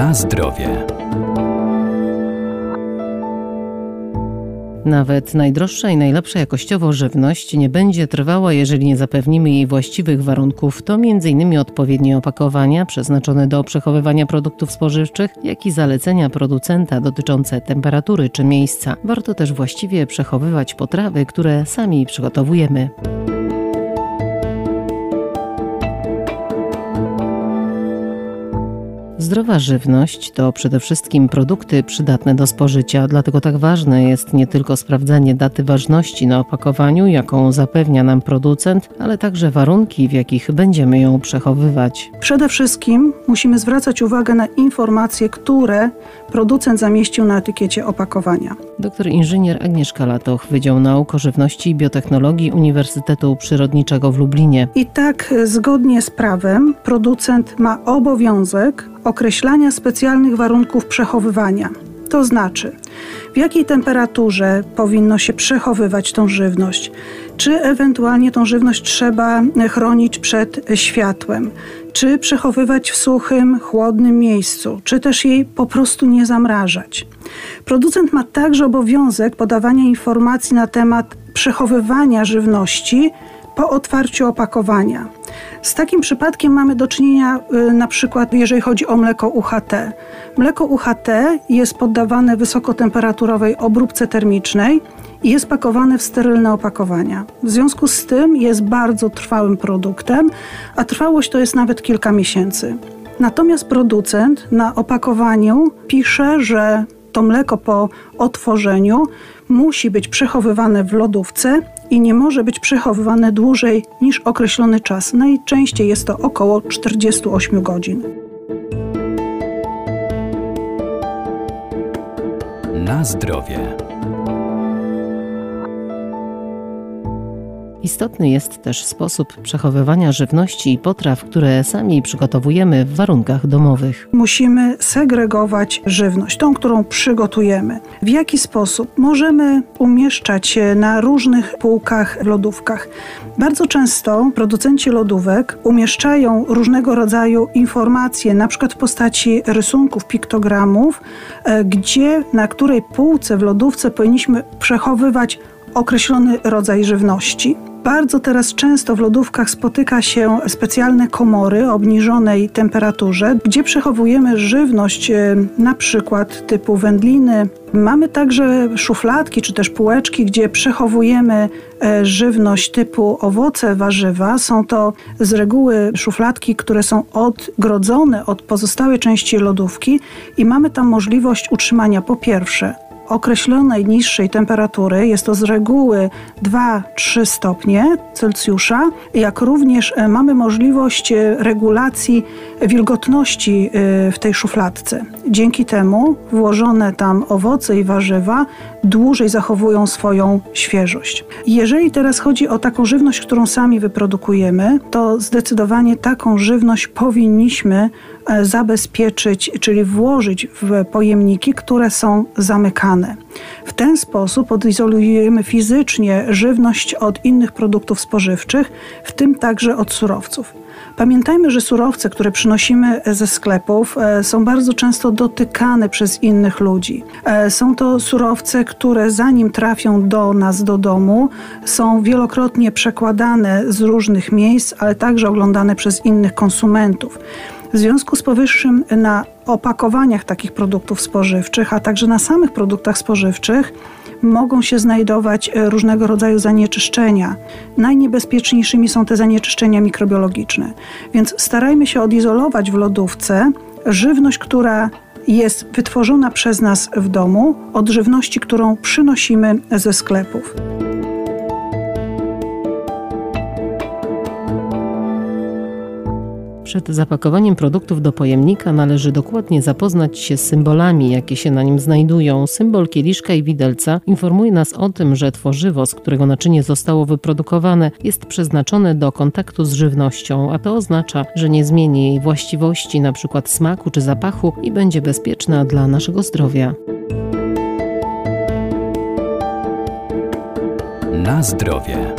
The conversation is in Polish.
Na zdrowie. Nawet najdroższa i najlepsza jakościowo żywność nie będzie trwała, jeżeli nie zapewnimy jej właściwych warunków. To m.in. odpowiednie opakowania przeznaczone do przechowywania produktów spożywczych, jak i zalecenia producenta dotyczące temperatury czy miejsca. Warto też właściwie przechowywać potrawy, które sami przygotowujemy. Zdrowa żywność to przede wszystkim produkty przydatne do spożycia, dlatego tak ważne jest nie tylko sprawdzanie daty ważności na opakowaniu, jaką zapewnia nam producent, ale także warunki, w jakich będziemy ją przechowywać. Przede wszystkim musimy zwracać uwagę na informacje, które producent zamieścił na etykiecie opakowania. Doktor inżynier Agnieszka Latoch, Wydział Nauk o Żywności i Biotechnologii Uniwersytetu Przyrodniczego w Lublinie. I tak zgodnie z prawem producent ma obowiązek określania specjalnych warunków przechowywania. To znaczy, w jakiej temperaturze powinno się przechowywać tą żywność, czy ewentualnie tą żywność trzeba chronić przed światłem, czy przechowywać w suchym, chłodnym miejscu, czy też jej po prostu nie zamrażać. Producent ma także obowiązek podawania informacji na temat przechowywania żywności po otwarciu opakowania. Z takim przypadkiem mamy do czynienia y, na przykład, jeżeli chodzi o mleko UHT. Mleko UHT jest poddawane wysokotemperaturowej obróbce termicznej i jest pakowane w sterylne opakowania. W związku z tym jest bardzo trwałym produktem, a trwałość to jest nawet kilka miesięcy. Natomiast producent na opakowaniu pisze, że to mleko po otworzeniu musi być przechowywane w lodówce i nie może być przechowywane dłużej niż określony czas. Najczęściej jest to około 48 godzin. Na zdrowie. Istotny jest też sposób przechowywania żywności i potraw, które sami przygotowujemy w warunkach domowych. Musimy segregować żywność, tą, którą przygotujemy. W jaki sposób? Możemy umieszczać na różnych półkach w lodówkach. Bardzo często producenci lodówek umieszczają różnego rodzaju informacje, na przykład w postaci rysunków, piktogramów, e, gdzie na której półce w lodówce powinniśmy przechowywać określony rodzaj żywności. Bardzo teraz często w lodówkach spotyka się specjalne komory o obniżonej temperaturze, gdzie przechowujemy żywność e, na przykład typu wędliny. Mamy także szufladki czy też półeczki, gdzie przechowujemy e, żywność typu owoce, warzywa. Są to z reguły szufladki, które są odgrodzone od pozostałej części lodówki i mamy tam możliwość utrzymania po pierwsze określonej niższej temperatury, jest to z reguły 2-3 stopnie Celsjusza, jak również e, mamy możliwość e, regulacji wilgotności e, w tej szufladce. Dzięki temu włożone tam owoce i warzywa dłużej zachowują swoją świeżość. Jeżeli teraz chodzi o taką żywność, którą sami wyprodukujemy, to zdecydowanie taką żywność powinniśmy zabezpieczyć, czyli włożyć w pojemniki, które są zamykane. W ten sposób odizolujemy fizycznie żywność od innych produktów spożywczych, w tym także od surowców. Pamiętajmy, że surowce, które przynosimy ze sklepów, e, są bardzo często dotykane przez innych ludzi. E, są to surowce, które zanim trafią do nas do domu, są wielokrotnie przekładane z różnych miejsc, ale także oglądane przez innych konsumentów. W związku z powyższym na opakowaniach takich produktów spożywczych, a także na samych produktach spożywczych mogą się znajdować e, różnego rodzaju zanieczyszczenia. Najniebezpieczniejszymi są te zanieczyszczenia mikrobiologiczne. Więc starajmy się odizolować w lodówce żywność, która jest wytworzona przez nas w domu, od żywności, którą przynosimy ze sklepów. Przed zapakowaniem produktów do pojemnika należy dokładnie zapoznać się z symbolami, jakie się na nim znajdują. Symbol kieliszka i widelca informuje nas o tym, że tworzywo, z którego naczynie zostało wyprodukowane, jest przeznaczone do kontaktu z żywnością, a to oznacza, że nie zmieni jej właściwości, np. smaku czy zapachu i będzie bezpieczna dla naszego zdrowia. Na zdrowie.